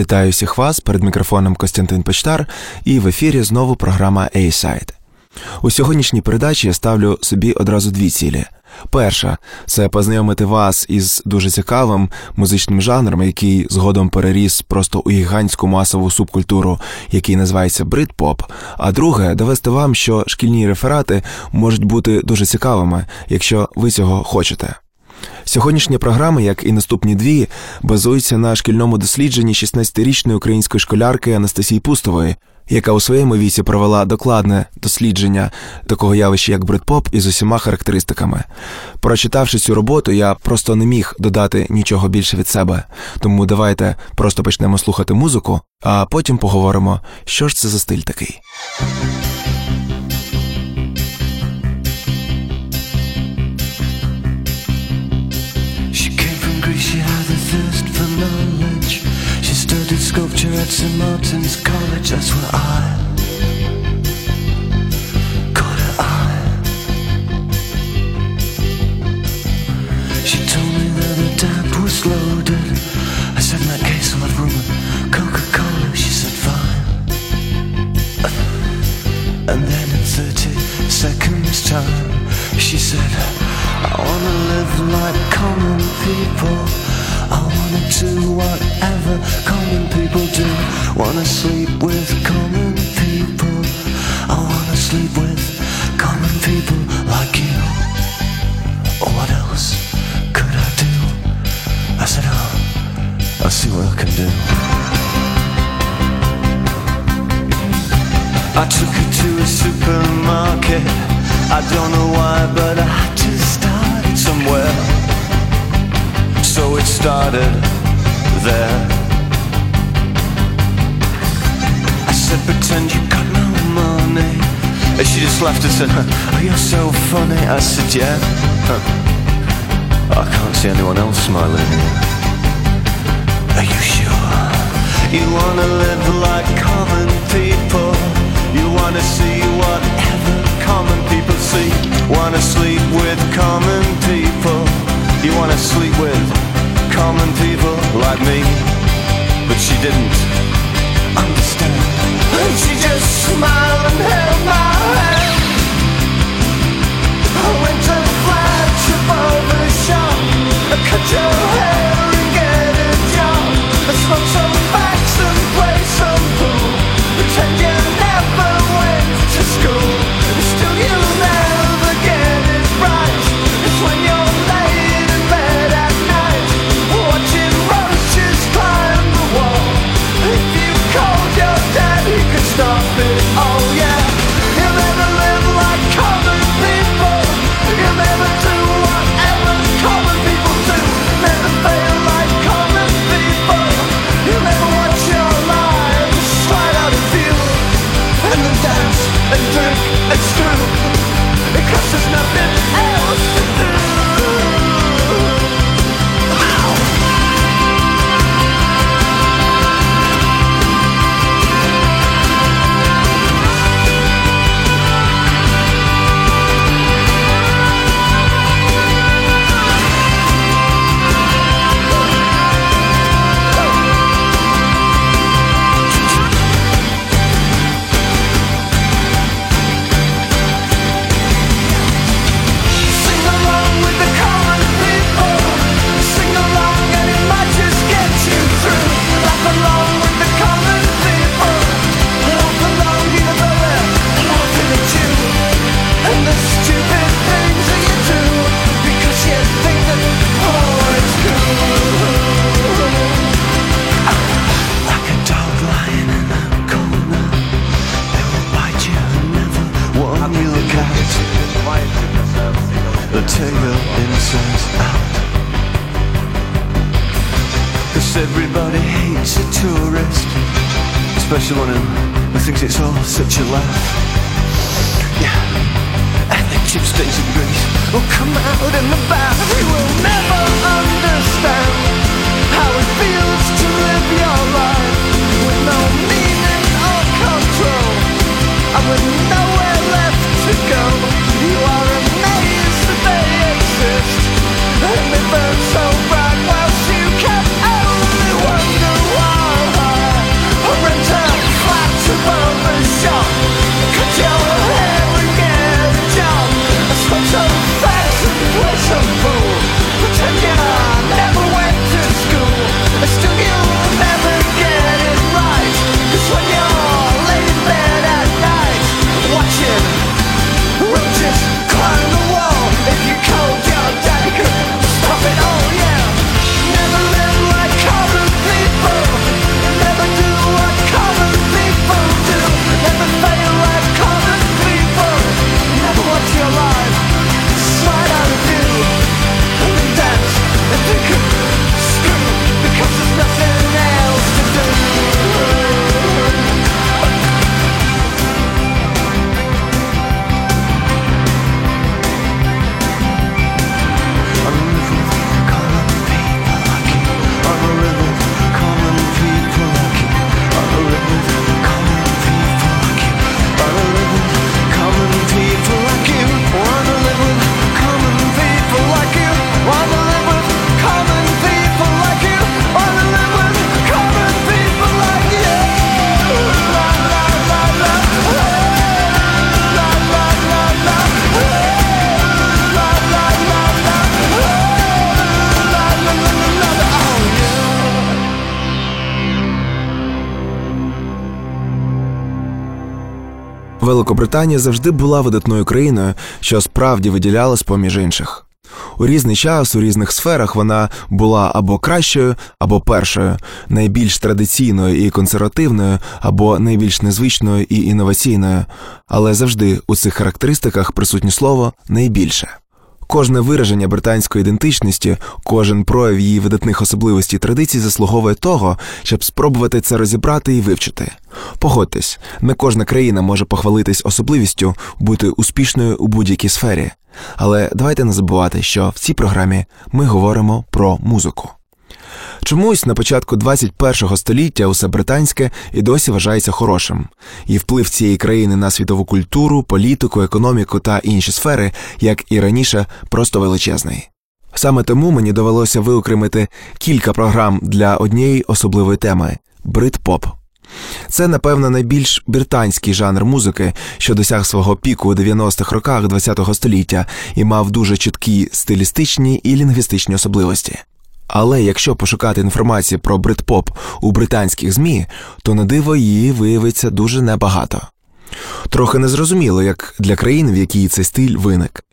Вітаю всіх вас перед мікрофоном Костянтин Печтар, і в ефірі знову програма A-Side. У сьогоднішній передачі я ставлю собі одразу дві цілі. Перша це познайомити вас із дуже цікавим музичним жанром, який згодом переріс просто у гігантську масову субкультуру, який називається брит-поп. А друге, довести вам, що шкільні реферати можуть бути дуже цікавими, якщо ви цього хочете. Сьогоднішня програма, як і наступні дві, базується на шкільному дослідженні 16-річної української школярки Анастасії Пустової, яка у своєму віці провела докладне дослідження такого явища, як брит-поп, із усіма характеристиками. Прочитавши цю роботу, я просто не міг додати нічого більше від себе. Тому давайте просто почнемо слухати музику, а потім поговоримо, що ж це за стиль такий. Sculpture at St. Martin's College, that's where I see what I can do. I took her to a supermarket. I don't know why, but I had to start it somewhere so it started there. I said, pretend you got no money. And she just laughed and said, oh, you're so funny. I said, yeah. I can't see anyone else smiling. Are you sure? You wanna live like common people. You wanna see whatever common people see. Wanna sleep with common people. You wanna sleep with common people like me But she didn't understand And she just smiled and held my everybody hates a tourist Especially one who, thinks it's all such a laugh. Yeah. And the chip stains of grease will oh, come out in the bath. You will never understand How it feels to live your life With no meaning or control. And with nowhere left to go You are amazed that they exist. And they burn so Великобританія завжди була видатною країною, що справді виділялась поміж інших. У різний час у різних сферах вона була або кращою, або першою, найбільш традиційною і консервативною, або найбільш незвичною і інноваційною, але завжди у цих характеристиках присутнє слово найбільше. Кожне вираження британської ідентичності, кожен прояв її видатних особливостей і традицій заслуговує того, щоб спробувати це розібрати і вивчити. Погодьтесь, не кожна країна може похвалитись особливістю бути успішною у будь-якій сфері. Але давайте не забувати, що в цій програмі ми говоримо про музику. Чомусь на початку 21-го століття усе британське і досі вважається хорошим, і вплив цієї країни на світову культуру, політику, економіку та інші сфери, як і раніше, просто величезний. Саме тому мені довелося виокремити кілька програм для однієї особливої теми брит-поп. Це, напевно, найбільш британський жанр музики, що досяг свого піку у 90-х роках ХХ століття і мав дуже чіткі стилістичні і лінгвістичні особливості. Але якщо пошукати інформацію про бритпоп у британських ЗМІ, то на диво її виявиться дуже небагато. Трохи незрозуміло, як для країн, в якій цей стиль виник.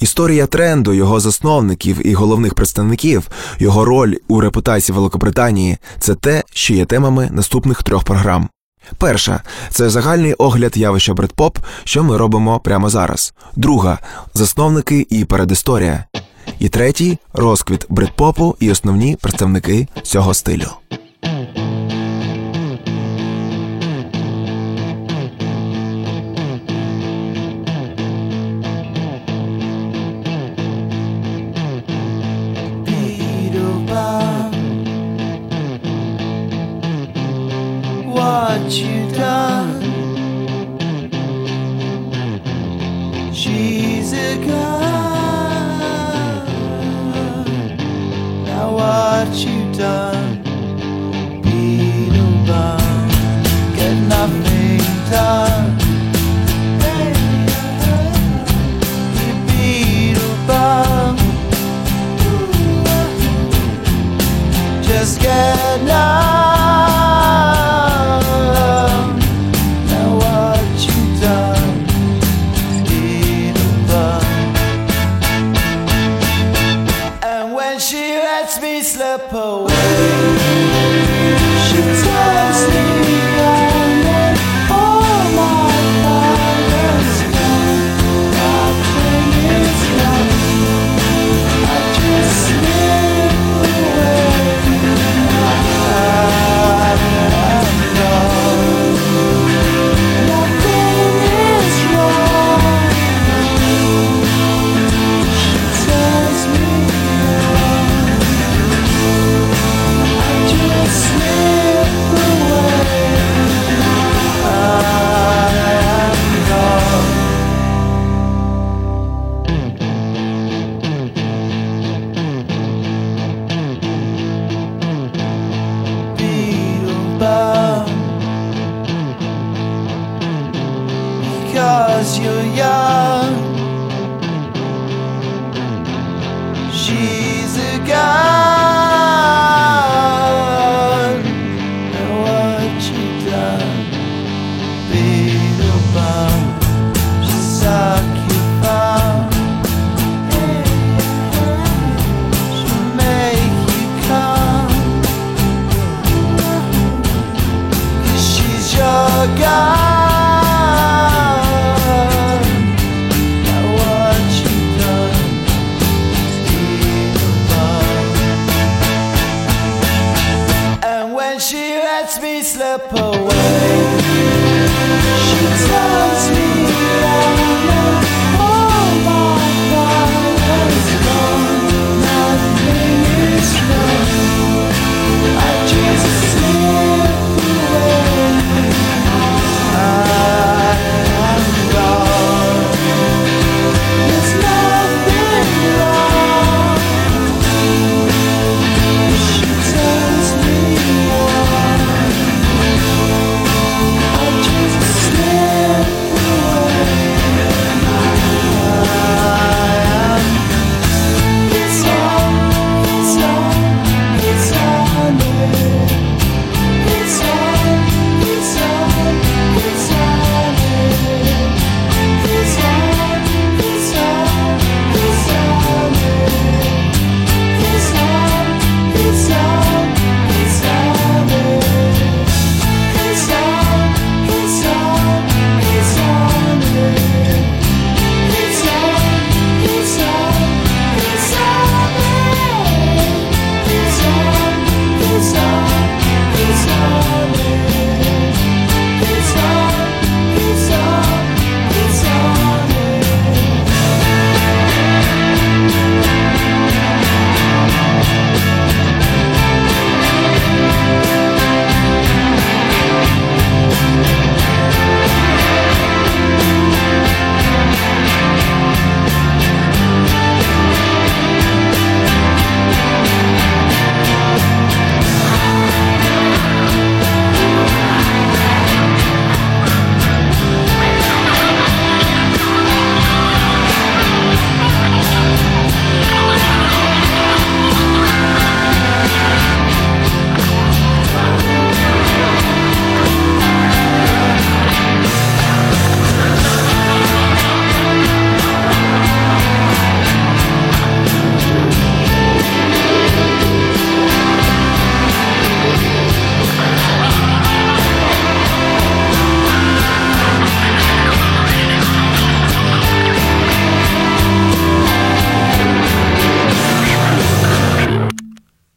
Історія тренду, його засновників і головних представників, його роль у репутації Великобританії це те, що є темами наступних трьох програм. Перша це загальний огляд явища бредпоп, що ми робимо прямо зараз. Друга засновники і передісторія. І третій розквіт бредпопу і основні представники цього стилю. you done. She's a gun. What you done?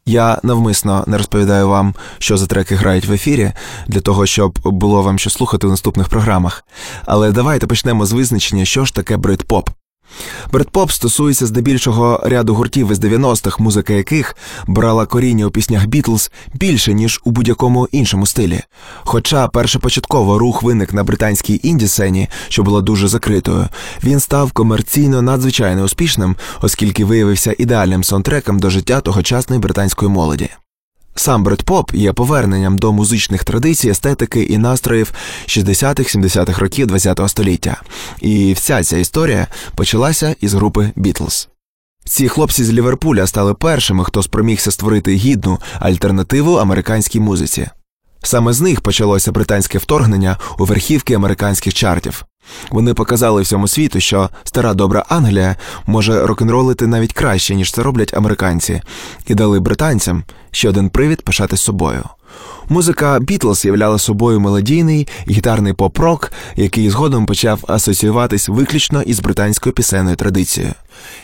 Я навмисно не розповідаю вам, що за треки грають в ефірі, для того, щоб було вам що слухати в наступних програмах. Але давайте почнемо з визначення, що ж таке брит-поп. Бредпоп стосується здебільшого ряду гуртів із 90-х, музика яких брала коріння у піснях Бітлз більше, ніж у будь-якому іншому стилі. Хоча першопочатково рух виник на британській інді-сцені, що була дуже закритою, він став комерційно надзвичайно успішним, оскільки виявився ідеальним саундтреком до життя тогочасної британської молоді. Сам бредпоп є поверненням до музичних традицій, естетики і настроїв 60-х-70-х років ХХ століття. І вся ця історія почалася із групи Бітлз. Ці хлопці з Ліверпуля стали першими, хто спромігся створити гідну альтернативу американській музиці. Саме з них почалося британське вторгнення у верхівки американських чартів. Вони показали всьому світу, що стара добра Англія може рок-н-ролити навіть краще, ніж це роблять американці, і дали британцям ще один привід пишати собою. Музика Бітлз являла собою мелодійний гітарний поп-рок, який згодом почав асоціюватись виключно із британською пісенною традицією.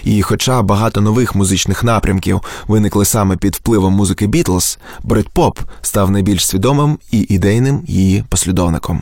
І, хоча багато нових музичних напрямків виникли саме під впливом музики Бітлз, брит-поп став найбільш свідомим і ідейним її послідовником.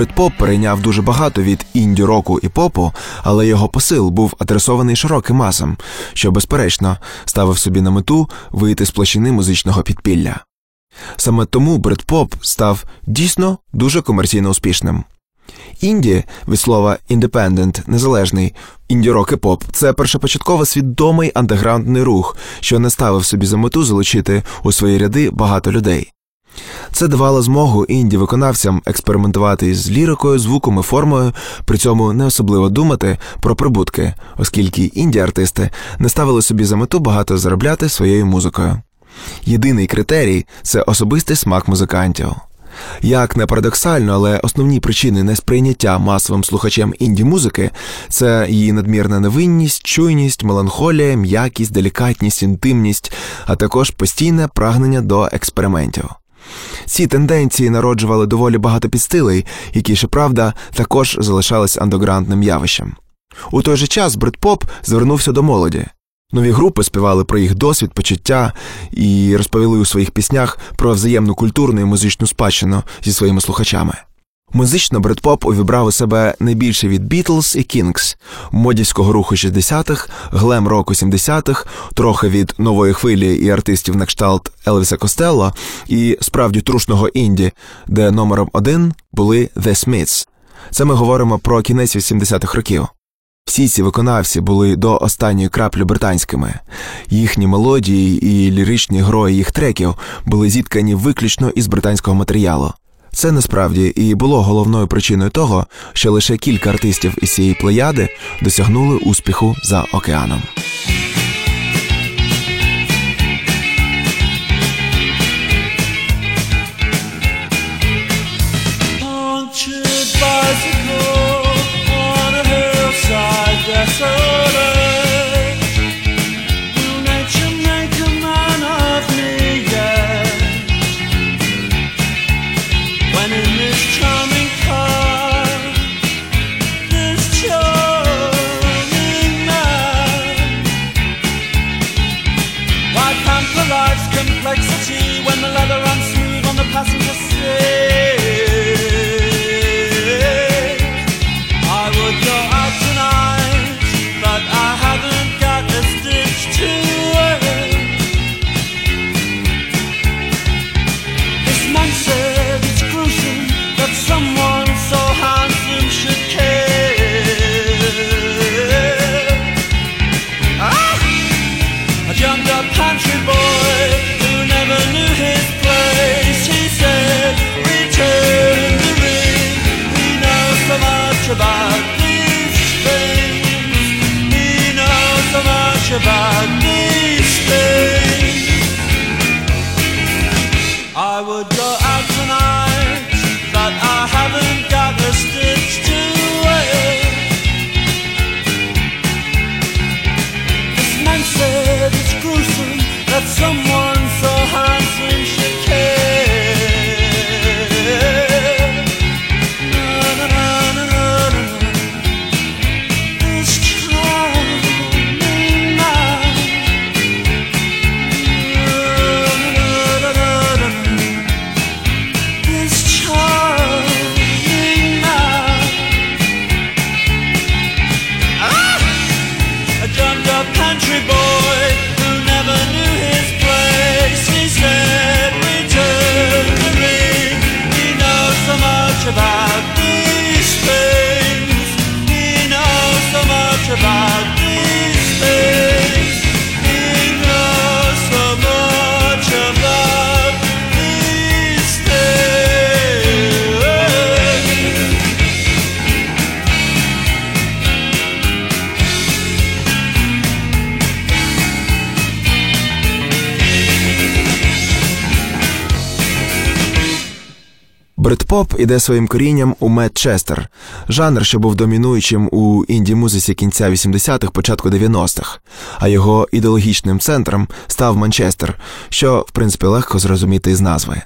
Брит-поп перейняв дуже багато від інді року і попу, але його посил був адресований широким масам, що, безперечно, ставив собі на мету вийти з площини музичного підпілля. Саме тому брит-поп став дійсно дуже комерційно успішним. Інді від слова «independent» – незалежний, інді-рок і поп це першопочатково свідомий андеграундний рух, що не ставив собі за мету залучити у свої ряди багато людей. Це давало змогу інді виконавцям експериментувати з лірикою, звуком і формою, при цьому не особливо думати про прибутки, оскільки інді артисти не ставили собі за мету багато заробляти своєю музикою. Єдиний критерій це особистий смак музикантів. Як не парадоксально, але основні причини несприйняття масовим слухачем інді музики це її надмірна невинність, чуйність, меланхолія, м'якість, делікатність, інтимність, а також постійне прагнення до експериментів. Ці тенденції народжували доволі багато підстилей, які, щоправда, також залишались андогрантним явищем. У той же час Бритпоп звернувся до молоді. Нові групи співали про їх досвід, почуття і розповіли у своїх піснях про взаємну культурну і музичну спадщину зі своїми слухачами. Музично Бредпоп увібрав у себе найбільше від Бітлз і Кінгс, модівського руху 60-х, глем року 70-х, трохи від нової хвилі і артистів на кшталт Елвіса Костелло, і справді трушного інді, де номером один були The Smiths. Це ми говоримо про кінець 80-х років. Всі ці виконавці були до останньої краплі британськими. Їхні мелодії і ліричні грої їх треків були зіткані виключно із британського матеріалу. Це насправді і було головною причиною того, що лише кілька артистів із цієї плеяди досягнули успіху за океаном. someone Бритпоп іде своїм корінням у Медчестер, жанр, що був домінуючим у інді музиці кінця 80-х, початку 90-х, а його ідеологічним центром став Манчестер, що в принципі легко зрозуміти із назви.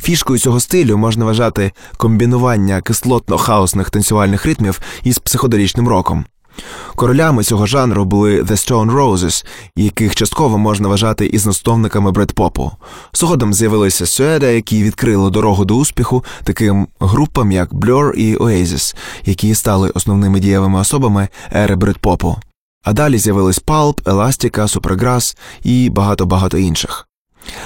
Фішкою цього стилю можна вважати комбінування кислотно-хаосних танцювальних ритмів із психоделічним роком. Королями цього жанру були The Stone Roses, яких частково можна вважати із наставниками бредпопу. Згодом з'явилися Суеда, які відкрили дорогу до успіху таким групам, як Blur і Oasis, які стали основними дієвими особами ери бредпопу. А далі з'явились Pulp, Elastica, Supergrass і багато багато інших.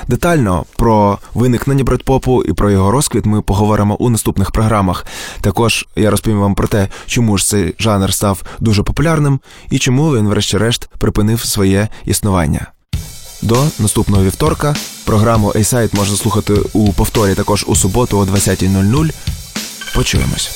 Детально про виникнення бредпопу і про його розквіт ми поговоримо у наступних програмах. Також я розповім вам про те, чому ж цей жанр став дуже популярним і чому він, врешті-решт, припинив своє існування. До наступного вівторка програму A-Side можна слухати у повторі також у суботу о 20.00. Почуємось.